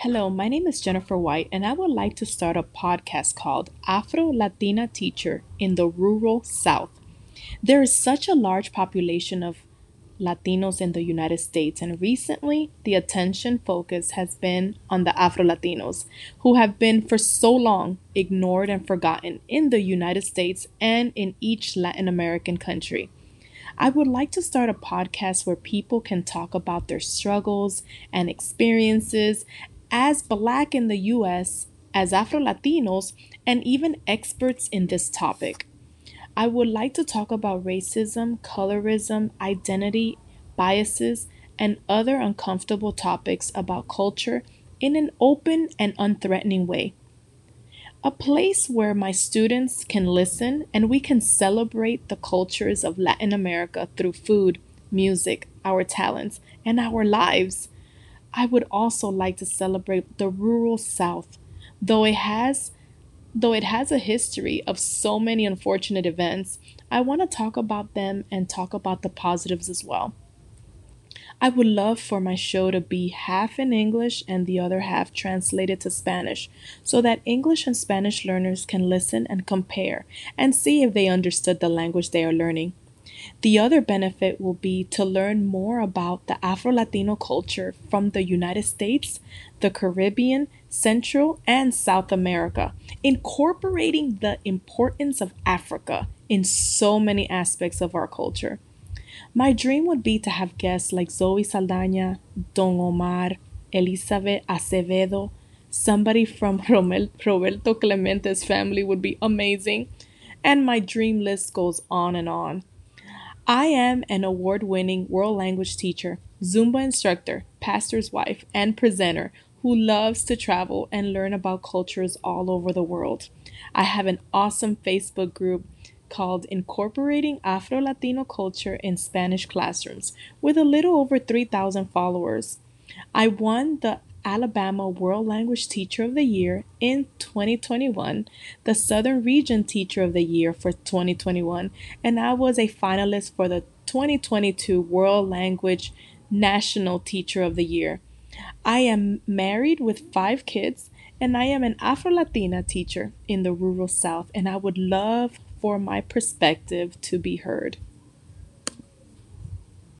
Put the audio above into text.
Hello, my name is Jenniffer Whyte, and I would like to start a podcast called Afro Latina Teacher in the Rural South. There is such a large population of Latinos in the United States, and recently the attention focus has been on the Afro Latinos, who have been for so long ignored and forgotten in the United States and in each Latin American country. I would like to start a podcast where people can talk about their struggles and experiences as Black in the US, as Afro Latinos, and even experts in this topic. I would like to talk about racism, colorism, identity, biases, and other uncomfortable topics about culture in an open and unthreatening way. A place where my students can listen and we can celebrate the cultures of Latin America through food, music, our talents, and our lives. I would also like to celebrate the rural South, though it has though it has a history of so many unfortunate events. I want to talk about them and talk about the positives as well. I would love for my show to be half in English and the other half translated to Spanish so that English and Spanish learners can listen and compare and see if they understood the language they are learning. The other benefit will be to learn more about the Afro Latino culture from the United States, the Caribbean, Central, and South America, incorporating the importance of Africa in so many aspects of our culture. My dream would be to have guests like Zoe Saldaña, Don Omar, Elizabeth Acevedo, somebody from Romel- Roberto Clemente's family would be amazing, and my dream list goes on and on. I am an award winning world language teacher, Zumba instructor, pastor's wife, and presenter who loves to travel and learn about cultures all over the world. I have an awesome Facebook group called Incorporating Afro Latino Culture in Spanish Classrooms with a little over 3,000 followers. I won the Alabama World Language Teacher of the Year in 2021, the Southern Region Teacher of the Year for 2021, and I was a finalist for the 2022 World Language National Teacher of the Year. I am married with five kids, and I am an Afro Latina teacher in the rural South, and I would love for my perspective to be heard.